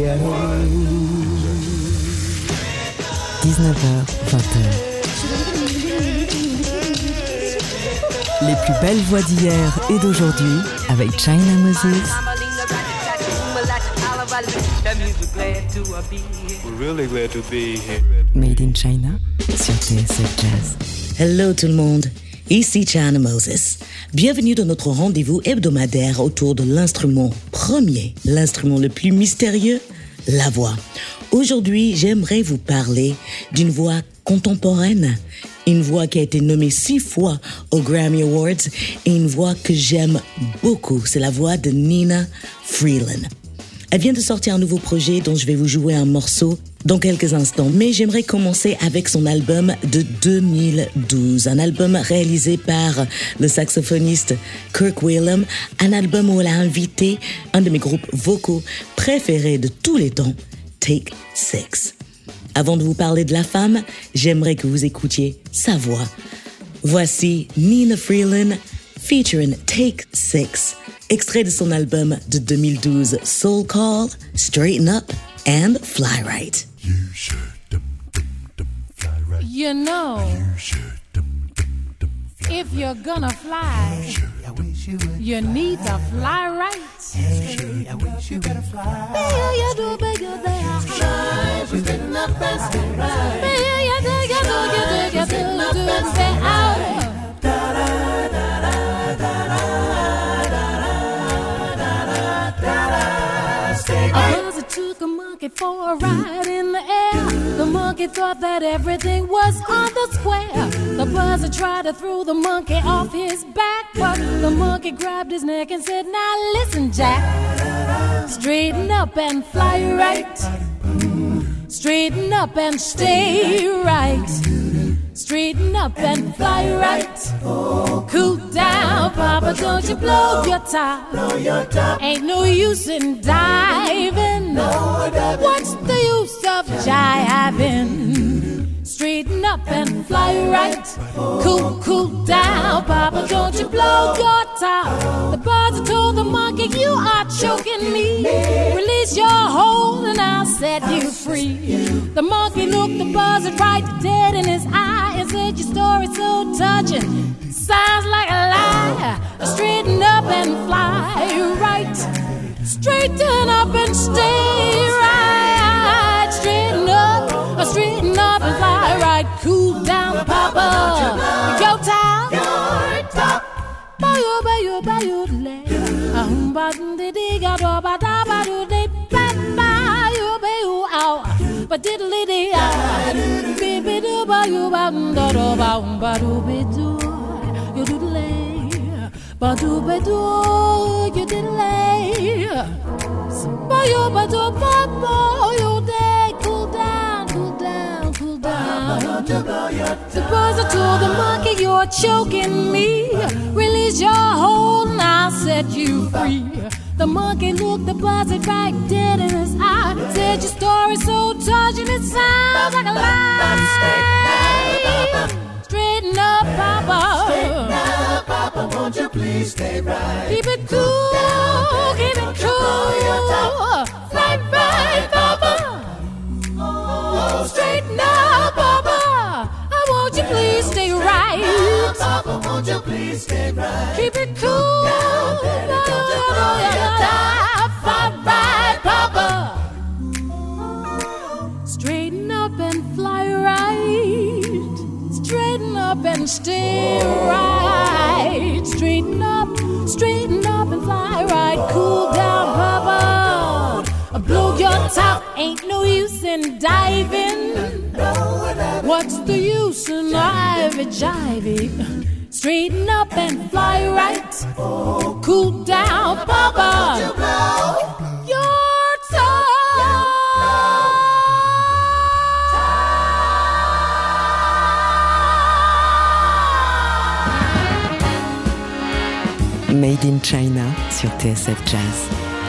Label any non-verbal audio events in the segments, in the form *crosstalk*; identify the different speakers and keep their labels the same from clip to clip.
Speaker 1: 19h, 20h. Les plus belles voix d'hier et d'aujourd'hui avec China Moses. Made in China sur TSF Jazz.
Speaker 2: Hello tout le monde, ici China Moses. Bienvenue dans notre rendez-vous hebdomadaire autour de l'instrument premier, l'instrument le plus mystérieux, la voix. Aujourd'hui, j'aimerais vous parler d'une voix contemporaine, une voix qui a été nommée six fois aux Grammy Awards et une voix que j'aime beaucoup. C'est la voix de Nina Freeland. Elle vient de sortir un nouveau projet dont je vais vous jouer un morceau dans quelques instants, mais j'aimerais commencer avec son album de 2012, un album réalisé par le saxophoniste Kirk Whalum, un album où elle a invité un de mes groupes vocaux préférés de tous les temps, Take Six. Avant de vous parler de la femme, j'aimerais que vous écoutiez sa voix. Voici Nina Freeland featuring Take Six, extrait de son album de 2012 Soul Call, Straighten Up and Fly Right.
Speaker 3: You should dum dum dum fly right.
Speaker 4: You know,
Speaker 3: You should fly
Speaker 4: if you're gonna fly,
Speaker 3: I wish you
Speaker 4: you need to fly right.
Speaker 3: I wish you would fly.
Speaker 4: Yeah, you do, baby, you there. Straighten up and stay right. Yeah, you do, you do, you do, you do. For a ride in the air. The monkey thought that everything was on the square. The buzzer tried to throw the monkey off his back, but the monkey grabbed his neck and said, Now listen, Jack. Straighten up and fly right. Straighten up and stay right. Straighten up and fly right. Cool down, Papa, don't you blow your top. Ain't no use in diving. What's the use of jiving? Straighten up and fly right. Cool, cool down, Papa, don't you blow your top. The birds told the monkey, You are choking me. Release your hold and I'll set you free. The monkey looked the buzzard right dead in his eye and said, Your story's so touching. Sounds like a lie. Straighten up and fly right. Straighten up and stay right. Straighten up, straighten up and fly right. Cool down, Papa. Go town. Bayo, bayo, bayo, le. Ahum, ba, de, de, ga, do, ba, da, ba, do, de, ba, bayo, bayo, ow. Ba, diddly, de, ah. Bi, bi, do, ba, da, do, ba, um, ba, do, bi, do. You do, le. Ba, do, ba, do, you did, le. Bayo, ba, do, ba, ba, yo, de, cool down, cool down, cool down. The buzzer told the monkey, You're choking me. Release your hold and I'll set you free. The monkey looked the buzzard right dead in his eye. Said, Your story's so touching, it sounds like a lie. Straighten up, Papa.
Speaker 3: Straighten up, Papa, won't you please stay right?
Speaker 4: Keep it cool, keep it cool. Fly right, Papa. Oh. Straighten up, Papa. I want you please stay right.
Speaker 3: Papa, won't you please stay right?
Speaker 4: Up and stay right. Straighten up, straighten up and fly right. Cool down, Papa. Blow your top, ain't no use in diving. What's the use in ivy jiving? Straighten up and fly right. Cool down, Papa.
Speaker 1: Made in China sur TSF Jazz.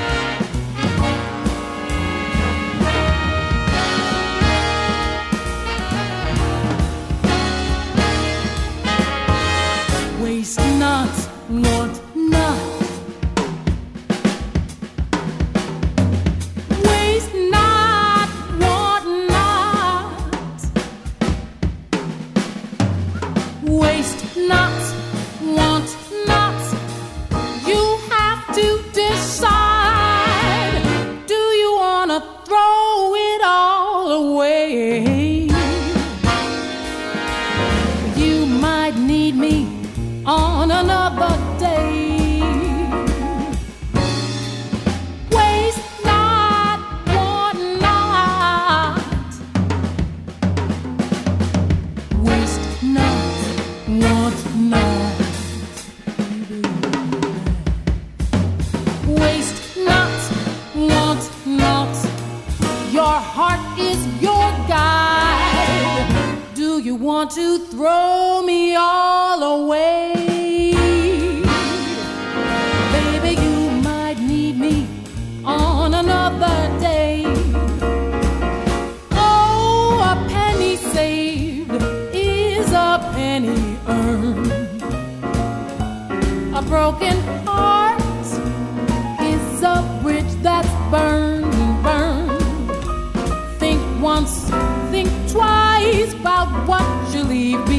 Speaker 4: What you leave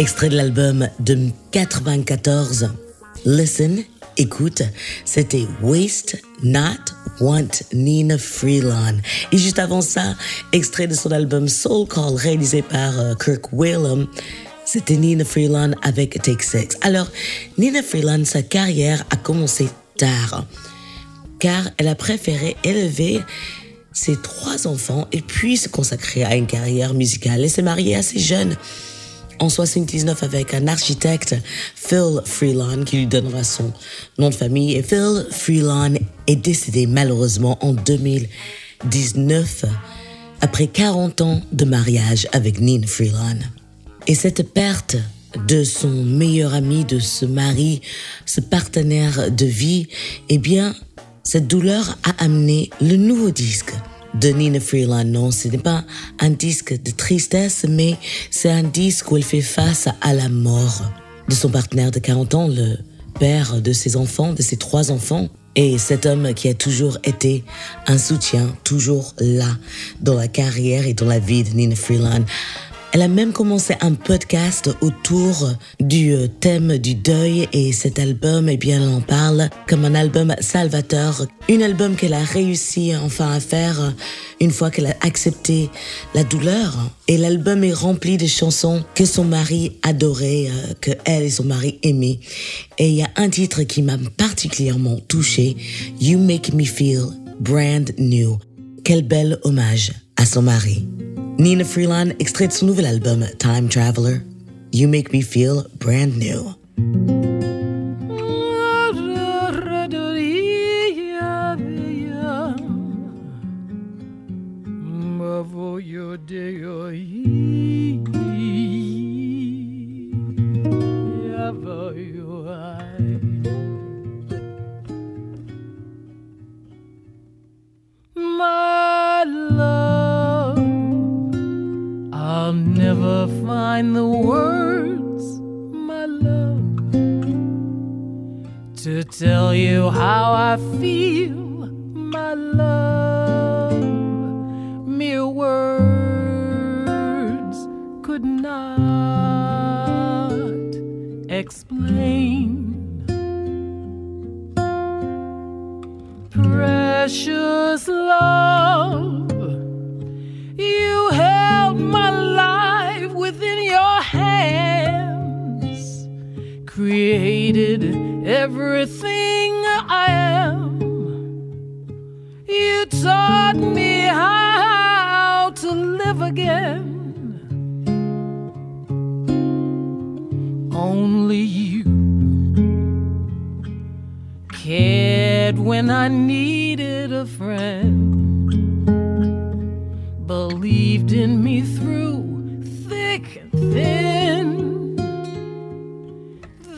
Speaker 2: Extrait de l'album de 94, Listen écoute, c'était Waste Not Want Nina Freelon. Et juste avant ça, extrait de son album Soul Call réalisé par euh, Kirk Whalum. C'était Nina Freelon avec Take Six. Alors, Nina Freelon, sa carrière a commencé tard, car elle a préféré élever ses trois enfants et puis se consacrer à une carrière musicale. Elle s'est mariée assez jeune en 79 avec un architecte, Phil Freelon, qui lui donnera son nom de famille. Et Phil Freelon est décédé malheureusement en 2019 après 40 ans de mariage avec Nina Freelon. Et cette perte de son meilleur ami, de ce mari, ce partenaire de vie, eh bien, cette douleur a amené le nouveau disque de Nina Freeland. Non, ce n'est pas un disque de tristesse, mais c'est un disque où elle fait face à la mort de son partenaire de 40 ans, le père de ses enfants, de ses trois enfants. Et cet homme qui a toujours été un soutien, toujours là dans la carrière et dans la vie de Nina Freeland. Elle a même commencé un podcast autour du euh, thème du deuil et cet album, eh bien, elle en parle comme un album salvateur. Un album qu'elle a réussi enfin à faire une fois qu'elle a accepté la douleur. Et l'album est rempli de chansons que son mari adorait, euh, que elle et son mari aimaient. Et il y a un titre qui m'a particulièrement touchée, You Make Me Feel Brand New. Quel bel hommage à son mari. Nnenna Freelon, extrait de son nouvel album Time Traveler, You Make Me Feel Brand New.
Speaker 4: My love, I'll never find the words, my love, to tell you how I feel, my love. Mere words could not explain. Precious love, you held my within your hands, created everything I am. You taught me how to live again. Only you cared when I needed a friend, believed in me through thick thin.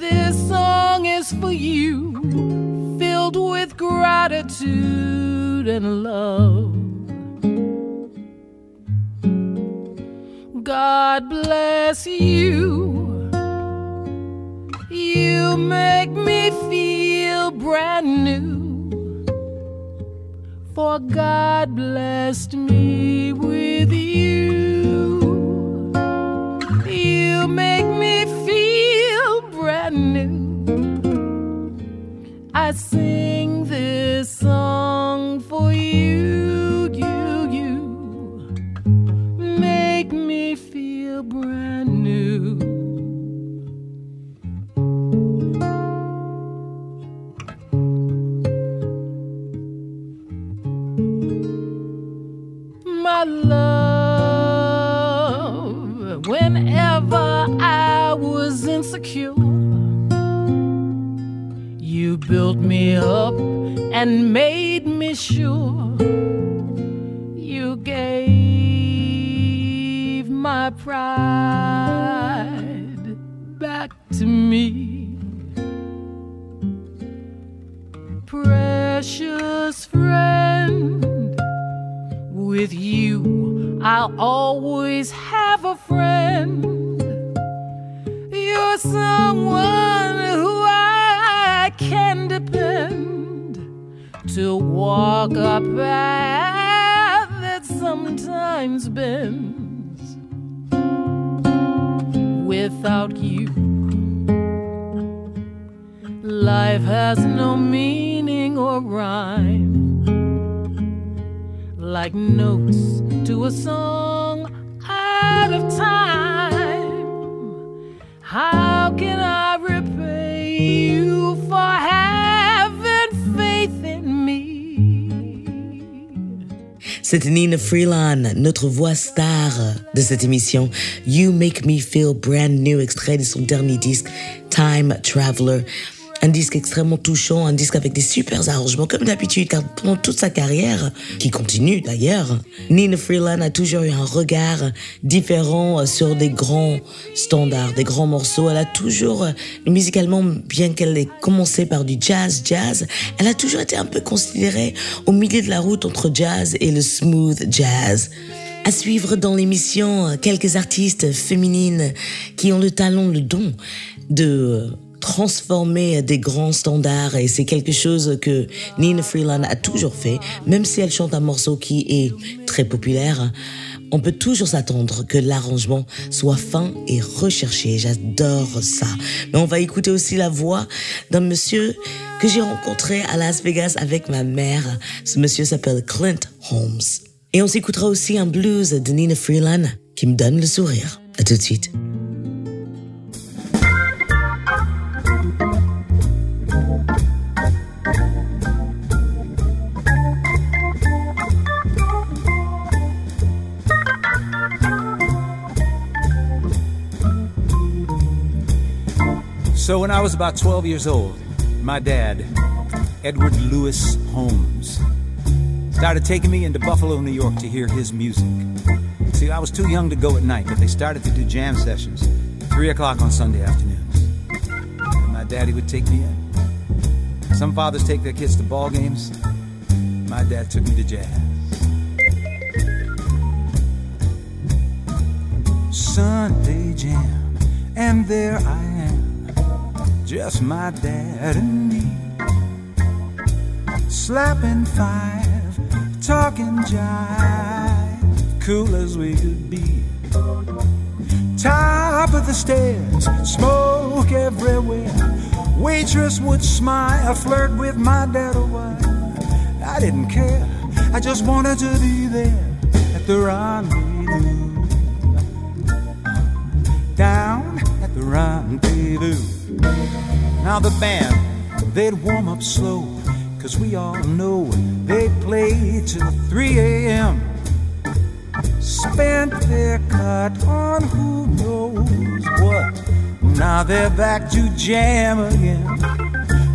Speaker 4: This song is for you, filled with gratitude and love. God bless you. You make me feel brand new. For God blessed me with you. I sing this song for you, you, you. Make me feel brand new. my love whenever I was insecure. You built me up and made me sure. You gave my pride back to me. Precious friend. With you, I'll always have a friend. You're someone can depend to walk a path that sometimes bends. Without you, life has no meaning or rhyme, like notes to a song out of time. How can I repay you for
Speaker 2: C'était Nina Freeland, notre voix star de cette émission. You Make Me Feel Brand New, extrait de son dernier disque, Time Traveler. Un disque extrêmement touchant, un disque avec des super arrangements, comme d'habitude, car pendant toute sa carrière, qui continue d'ailleurs, Nina Freeland a toujours eu un regard différent sur des grands standards, des grands morceaux. Elle a toujours, musicalement, bien qu'elle ait commencé par du jazz, jazz, elle a toujours été un peu considérée au milieu de la route entre jazz et le smooth jazz. À suivre dans l'émission, quelques artistes féminines qui ont le talent, le don de transformer des grands standards et c'est quelque chose que Nina Freeland a toujours fait, même si elle chante un morceau qui est très populaire. On peut toujours s'attendre que l'arrangement soit fin et recherché. J'adore ça. Mais on va écouter aussi la voix d'un monsieur que j'ai rencontré à Las Vegas avec ma mère. Ce monsieur s'appelle Clint Holmes. Et on s'écoutera aussi un blues de Nina Freeland qui me donne le sourire. À tout de suite.
Speaker 5: So when I was about 12 years old, my dad, Edward Lewis Holmes, started taking me into Buffalo, New York to hear his music. See, I was too young to go at night, but they started to do jam sessions, 3 o'clock on Sunday afternoons. And my daddy would take me in. Some fathers take their kids to ball games. My dad took me to jazz. Sunday jam, and there I am, just my dad and me, slapping five, talking jive, cool as we could be. Top of the stairs, smoke everywhere. Waitress would smile, flirt with my dad a while. I didn't care, I just wanted to be there at the rendezvous down at the rendezvous. Now the band, they'd warm up slow, cause we all know they play till 3 a.m. Spent their cut on who knows what. Now they're back to jam again.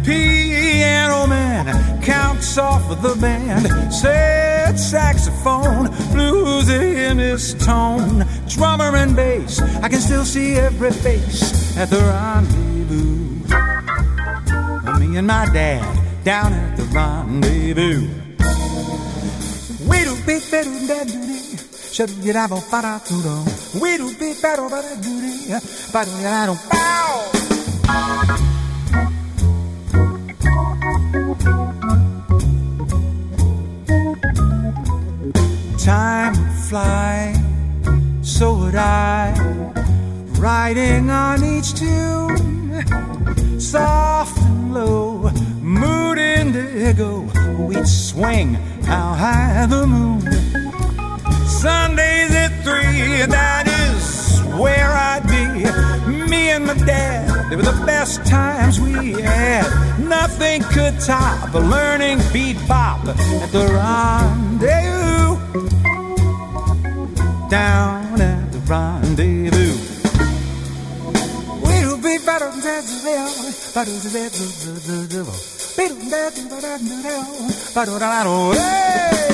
Speaker 5: Piano man counts off of the band. Sad saxophone, blues in his tone. Drummer and bass, I can still see every face at the rendezvous. Me and my dad down at the rendezvous. We do big better than do Shut it out, oh, para tudo. We do big better than do Para I don't bow. Time would fly, so would I. Riding on each tune, soft and low, mood indigo. We'd swing how high the moon. Sundays at three, that is where I'd be. Me and my dad, they were the best times we had. Nothing could top learning bebop at the rendezvous. Down at the rendezvous. Be better than that. Better than that. Better than that. Better than that. Hey!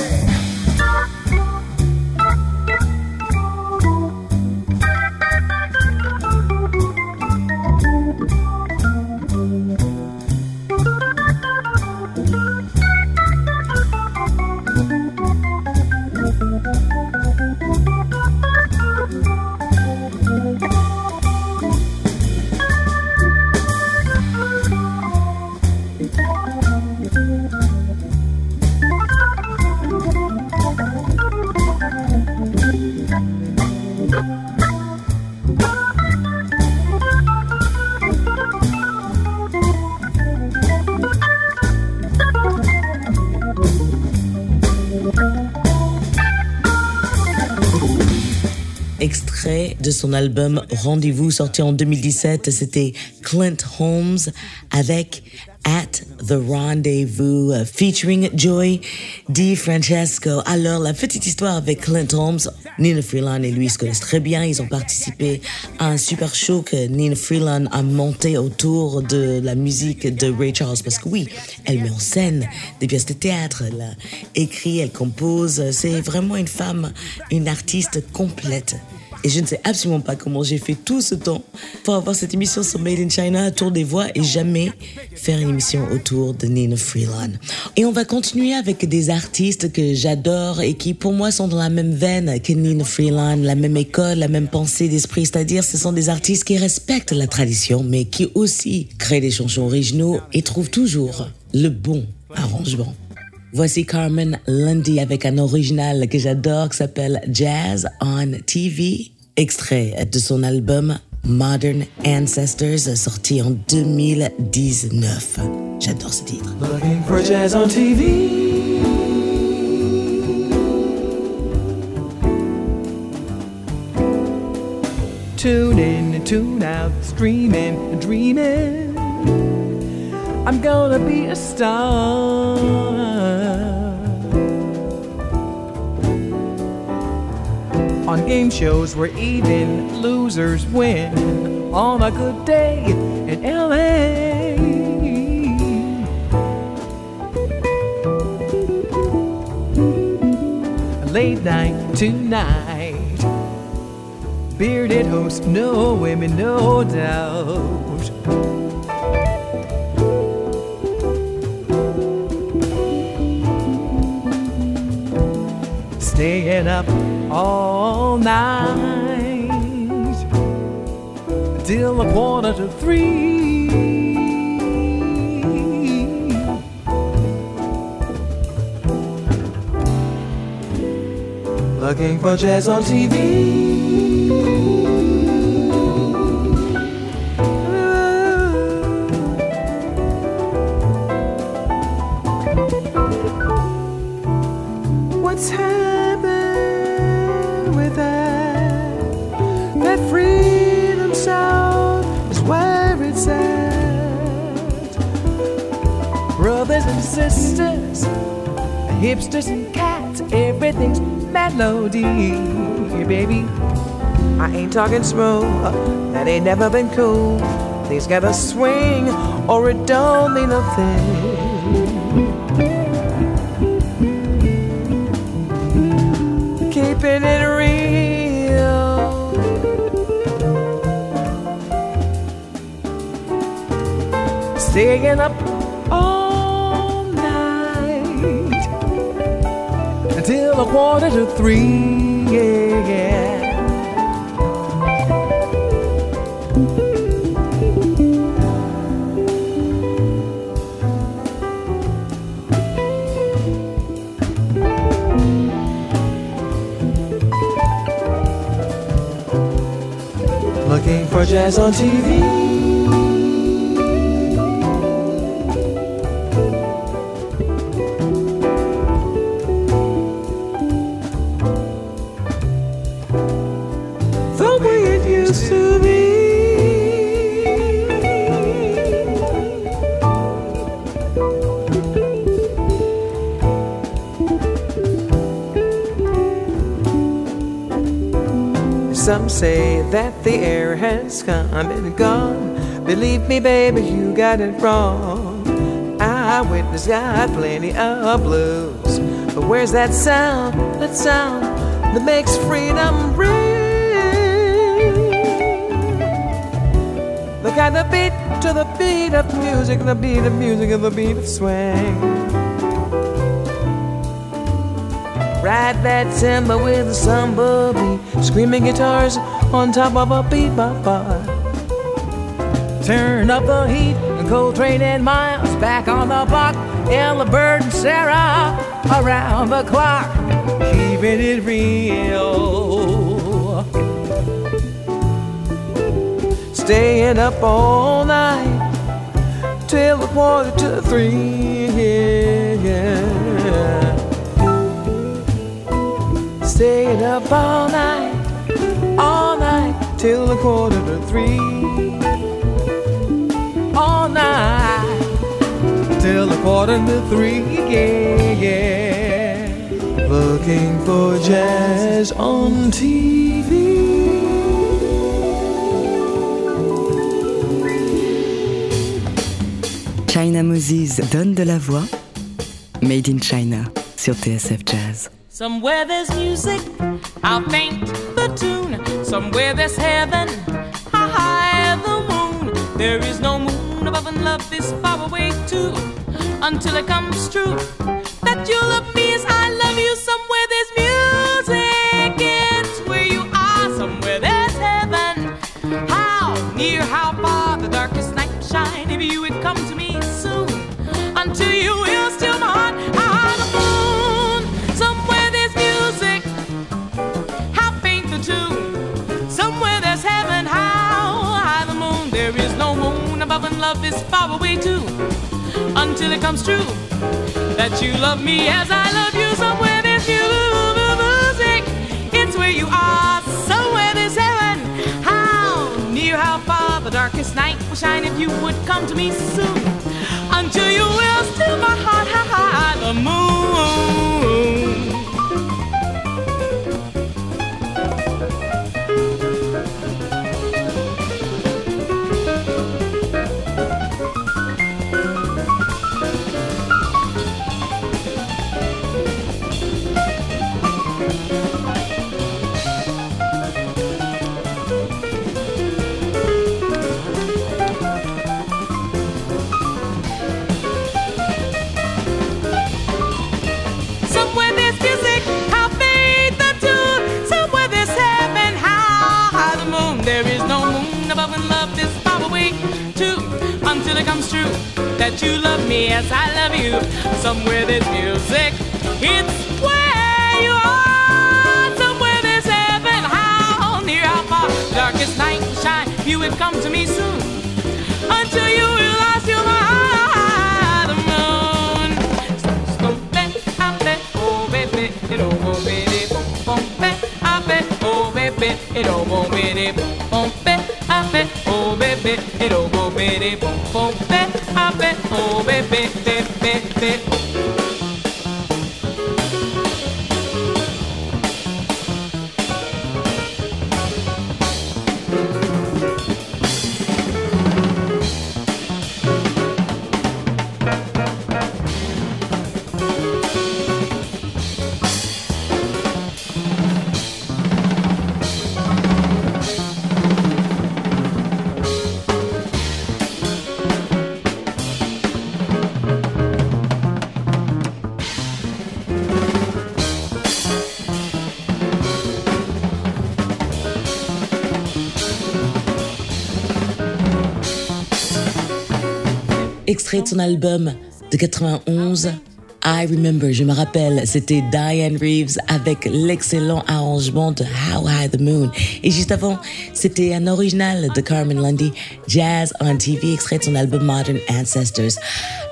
Speaker 2: De son album Rendez-vous sorti en 2017. C'était Clint Holmes avec At the Rendezvous uh, featuring Joy Di Francesco. Alors, la petite histoire avec Clint Holmes, Nina Freeland et lui se connaissent très bien. Ils ont participé à un super show que Nina Freeland a monté autour de la musique de Ray Charles. Parce que oui, elle met en scène des pièces de théâtre, elle écrit, elle compose. C'est vraiment une femme, une artiste complète. Et je ne sais absolument pas comment j'ai fait tout ce temps pour avoir cette émission sur Made in China, Tour des Voix, et jamais faire une émission autour de Nina Freeland. Et on va continuer avec des artistes que j'adore et qui pour moi sont dans la même veine que Nina Freeland, la même école, la même pensée d'esprit, c'est-à-dire ce sont des artistes qui respectent la tradition, mais qui aussi créent des chansons originaux et trouvent toujours le bon arrangement. Voici Carmen Lundy avec un original que j'adore qui s'appelle Jazz on TV, extrait de son album Modern Ancestors sorti en 2019. J'adore ce titre.
Speaker 6: Tune in tune out, streaming dreaming. I'm gonna be a star. On game shows where even losers win. On a good day in LA. Late night tonight. Bearded host, no women, no doubt. Staying up all night till a quarter to three.
Speaker 3: Looking for jazz on TV.
Speaker 6: Melody, baby. I ain't talking smooth, that ain't never been cool. Things got a swing, or it don't mean nothing. keeping it real. Staying up a quarter to three. Yeah, yeah.
Speaker 3: Looking for jazz on TV.
Speaker 6: Some say that the air has come and gone. Believe me, baby, you got it wrong. I witness got plenty of blues. But where's that sound, that sound that makes freedom ring? The kind of beat to the beat of music, the beat of music, and the beat of swing. Ride that timber with a samba beat, screaming guitars on top of a bebop bar. Turn up the heat, and Coltrane and Miles back on the block. Ella Bird and Sarah around the clock, keeping it real. Staying up all night till a quarter to three. Yeah, Staying up all night all night till a quarter to three. All night till a quarter to three. Yeah, yeah. Looking for jazz on TV.
Speaker 1: China Moses donne de la voix. Made in China sur TSF Jazz.
Speaker 4: Somewhere there's music, I'll paint the tune. Somewhere there's heaven, high the moon. There is no moon above and love this far away too. Until it comes true that you love me as I love you. Somewhere love is far away too. Until it comes true that you love me as I love you. Somewhere there's music. It's where you are. Somewhere there's heaven. How near, how far the darkest night will shine if you would come to me soon. Until you will still my heart. How high the moon. That you love me as I love you. Somewhere there's music, it's where you are. Somewhere there's heaven, how near, how far. Darkest night will shine. You will come to me soon. Until you will ask you my the moon. Oh baby, it oh baby, boom bet oh baby, it oh baby, boom bet oh baby, it oh baby, boom baby, I bet oh baby, baby, baby.
Speaker 2: Extrait de album de 91. I Remember, je me rappelle, c'était Diane Reeves avec l'excellent arrangement de How High the Moon. Et juste avant, c'était un original de Carmen Lundy, Jazz on TV, extrait de son album Modern Ancestors.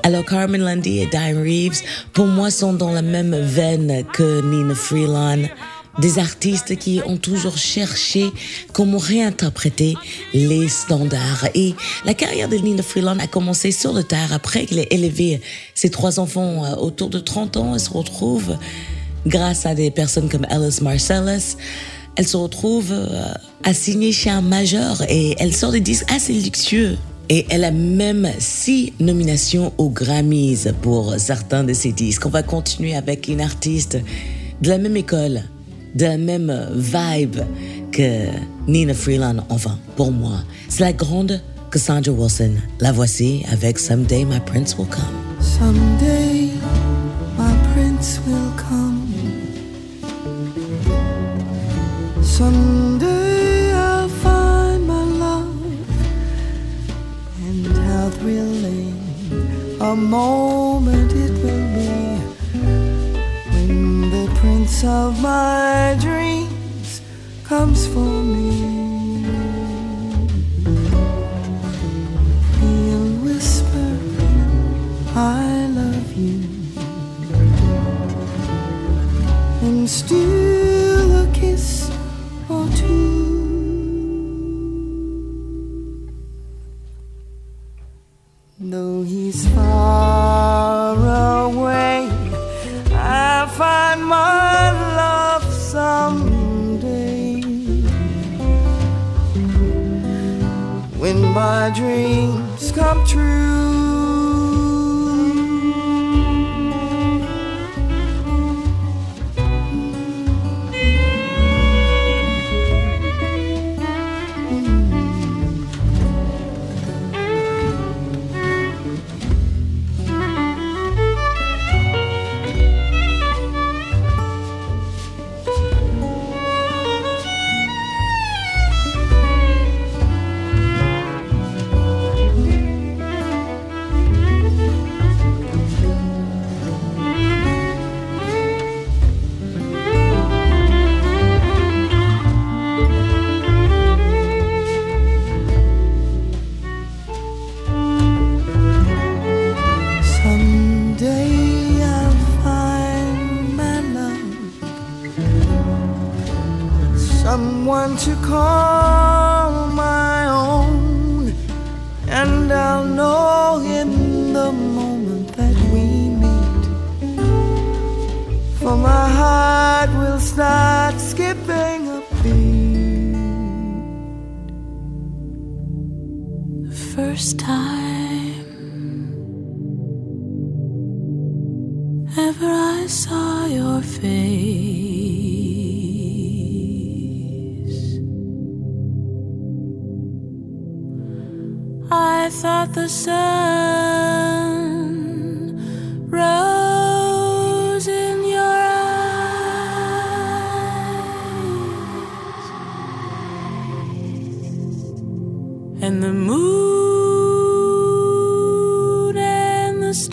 Speaker 2: Alors Carmen Lundy et Diane Reeves, pour moi, sont dans la même veine que Nina Freeland des artistes qui ont toujours cherché comment réinterpréter les standards. Et la carrière de Nina Freeland a commencé sur le tard après qu'elle ait élevé ses trois enfants euh, autour de 30 ans. Elle se retrouve, grâce à des personnes comme Alice Marcellus, elle se retrouve euh, assignée chez un major et elle sort des disques assez luxueux. Et elle a même six nominations aux Grammys pour certains de ses disques. On va continuer avec une artiste de la même école, de même vibe que Nnenna Freelon, enfin, pour moi. C'est la grande Cassandra Wilson. La voici avec Someday My Prince Will Come.
Speaker 7: Someday my prince will come. Someday I'll find my love. And how thrilling a moment it prince of my dreams comes for me. He'll whisper, I love you, and steal a kiss or two.
Speaker 4: Though he's far. my dreams come true. and the moon and the stars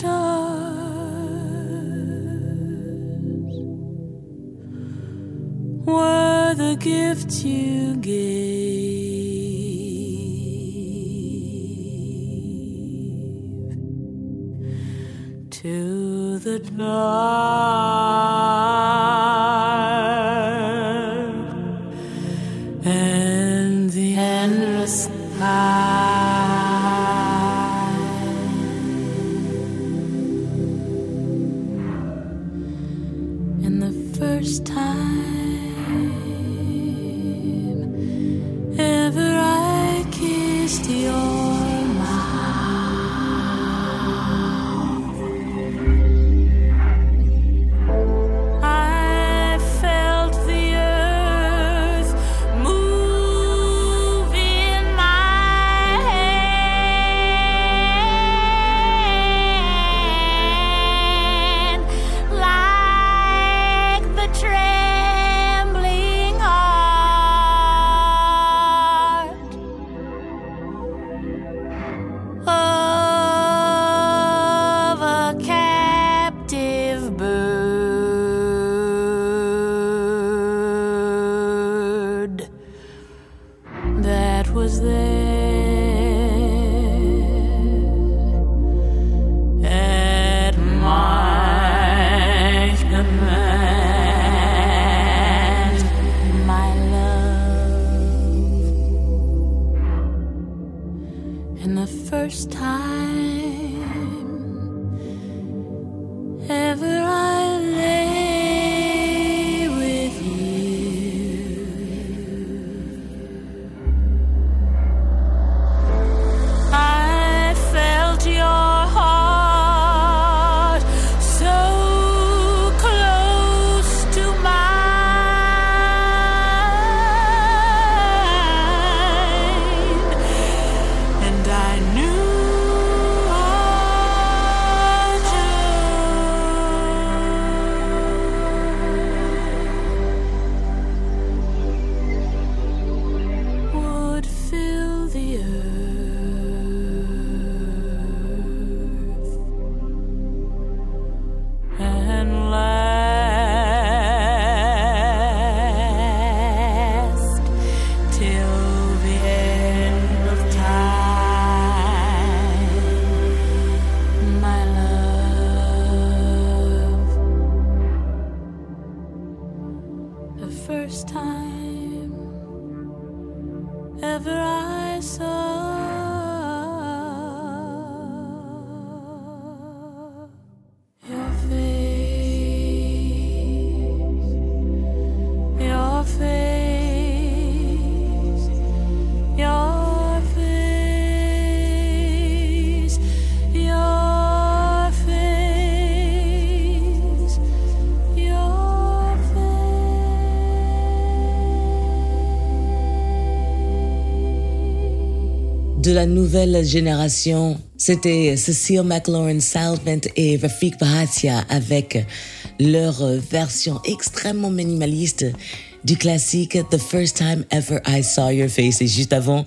Speaker 4: were the gifts you gave to the dark.
Speaker 2: De la nouvelle génération. C'était Cecile McLaurin Salvant et Rafik Bahatia avec leur version extrêmement minimaliste du classique The First Time Ever I Saw Your Face. Et juste avant,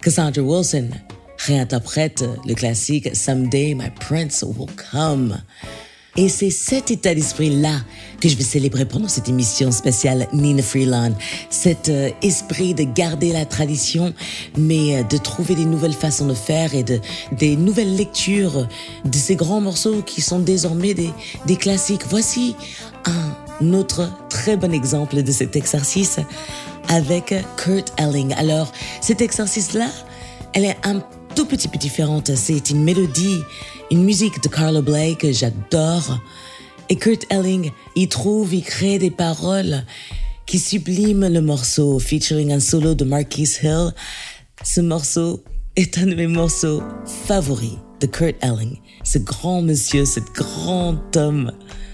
Speaker 2: Cassandra Wilson réinterprète le classique Someday My Prince Will Come. Et c'est cet état d'esprit-là que je vais célébrer pendant cette émission spéciale Nina Freeland. Cet euh, esprit de garder la tradition, mais euh, de trouver des nouvelles façons de faire et de, des nouvelles lectures de ces grands morceaux qui sont désormais des, des classiques. Voici un autre très bon exemple de cet exercice avec Kurt Elling. Alors, cet exercice-là, elle est un tout petit peu différente. C'est une mélodie une musique de Carlo Bley que j'adore. Et Kurt Elling y trouve, y crée des paroles qui subliment le morceau, featuring un solo de Marquis Hill. Ce morceau est un de mes morceaux favoris de Kurt Elling. Ce grand monsieur, ce grand homme,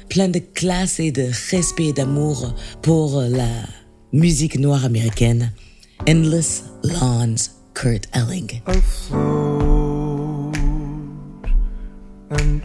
Speaker 2: plein de classe et de respect et d'amour pour la musique noire américaine. Endless Lawns, Kurt Elling.
Speaker 8: And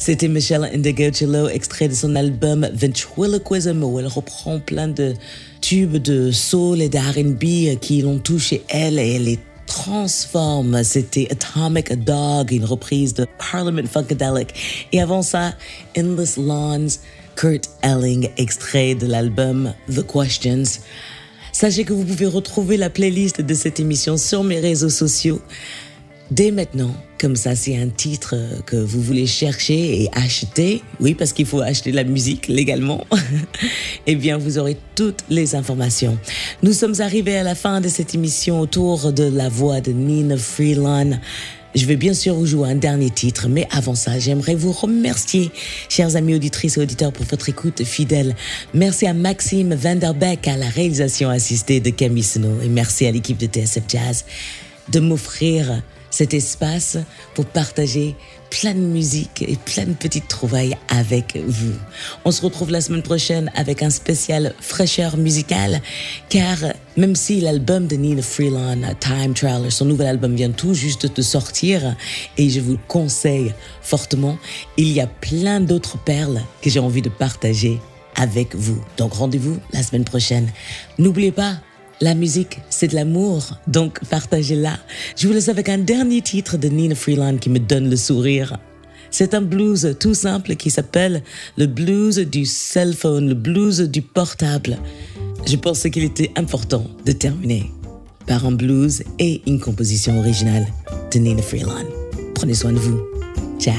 Speaker 2: C'était Michelle Indegocello, extrait de son album Ventriloquism, où elle reprend plein de tubes de soul et d'R&B qui l'ont touché elle et elle les transforme. C'était Atomic Dog, une reprise de Parliament Funkadelic. Et avant ça, Endless Lawns, Kurt Elling, extrait de l'album The Questions. Sachez que vous pouvez retrouver la playlist de cette émission sur mes réseaux sociaux dès maintenant. Comme ça, c'est un titre que vous voulez chercher et acheter. Oui, parce qu'il faut acheter la musique légalement. *laughs* eh bien, vous aurez toutes les informations. Nous sommes arrivés à la fin de cette émission autour de la voix de Nina Freeland. Je vais bien sûr vous jouer un dernier titre, mais avant ça, j'aimerais vous remercier, chers amis auditrices et auditeurs, pour votre écoute fidèle. Merci à Maxime Vanderbeck à la réalisation assistée de Camille Snow et merci à l'équipe de TSF Jazz de m'offrir cet espace pour partager plein de musique et plein de petites trouvailles avec vous. On se retrouve la semaine prochaine avec un spécial fraîcheur musicale car même si l'album de Nina Freeland, Time Traveler, son nouvel album vient tout juste de sortir et je vous le conseille fortement, il y a plein d'autres perles que j'ai envie de partager avec vous. Donc rendez-vous la semaine prochaine. N'oubliez pas, la musique, c'est de l'amour, donc partagez-la. Je vous laisse avec un dernier titre de Nina Freeland qui me donne le sourire. C'est un blues tout simple qui s'appelle le blues du cell phone, le blues du portable. Je pensais qu'il était important de terminer par un blues et une composition originale de Nina Freeland. Prenez soin de vous. Ciao.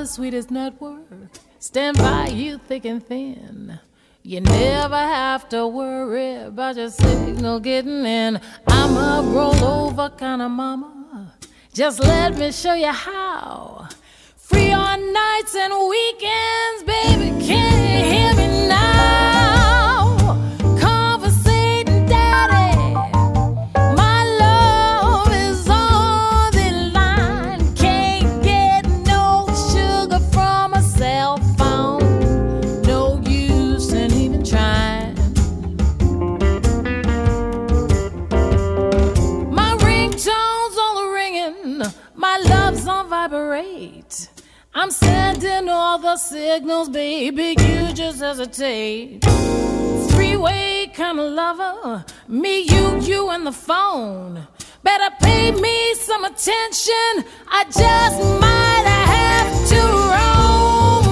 Speaker 4: The sweetest network. Stand by you thick and thin. You never have to worry about your signal getting in. I'm a rollover kind of mama. Just let me show you how. Free on nights and weekends, baby. Can you hear me now? I'm sending all the signals, baby. You just hesitate. Three-way kind of lover. Me, you, you, and the phone. Better pay me some attention. I just might have to roam,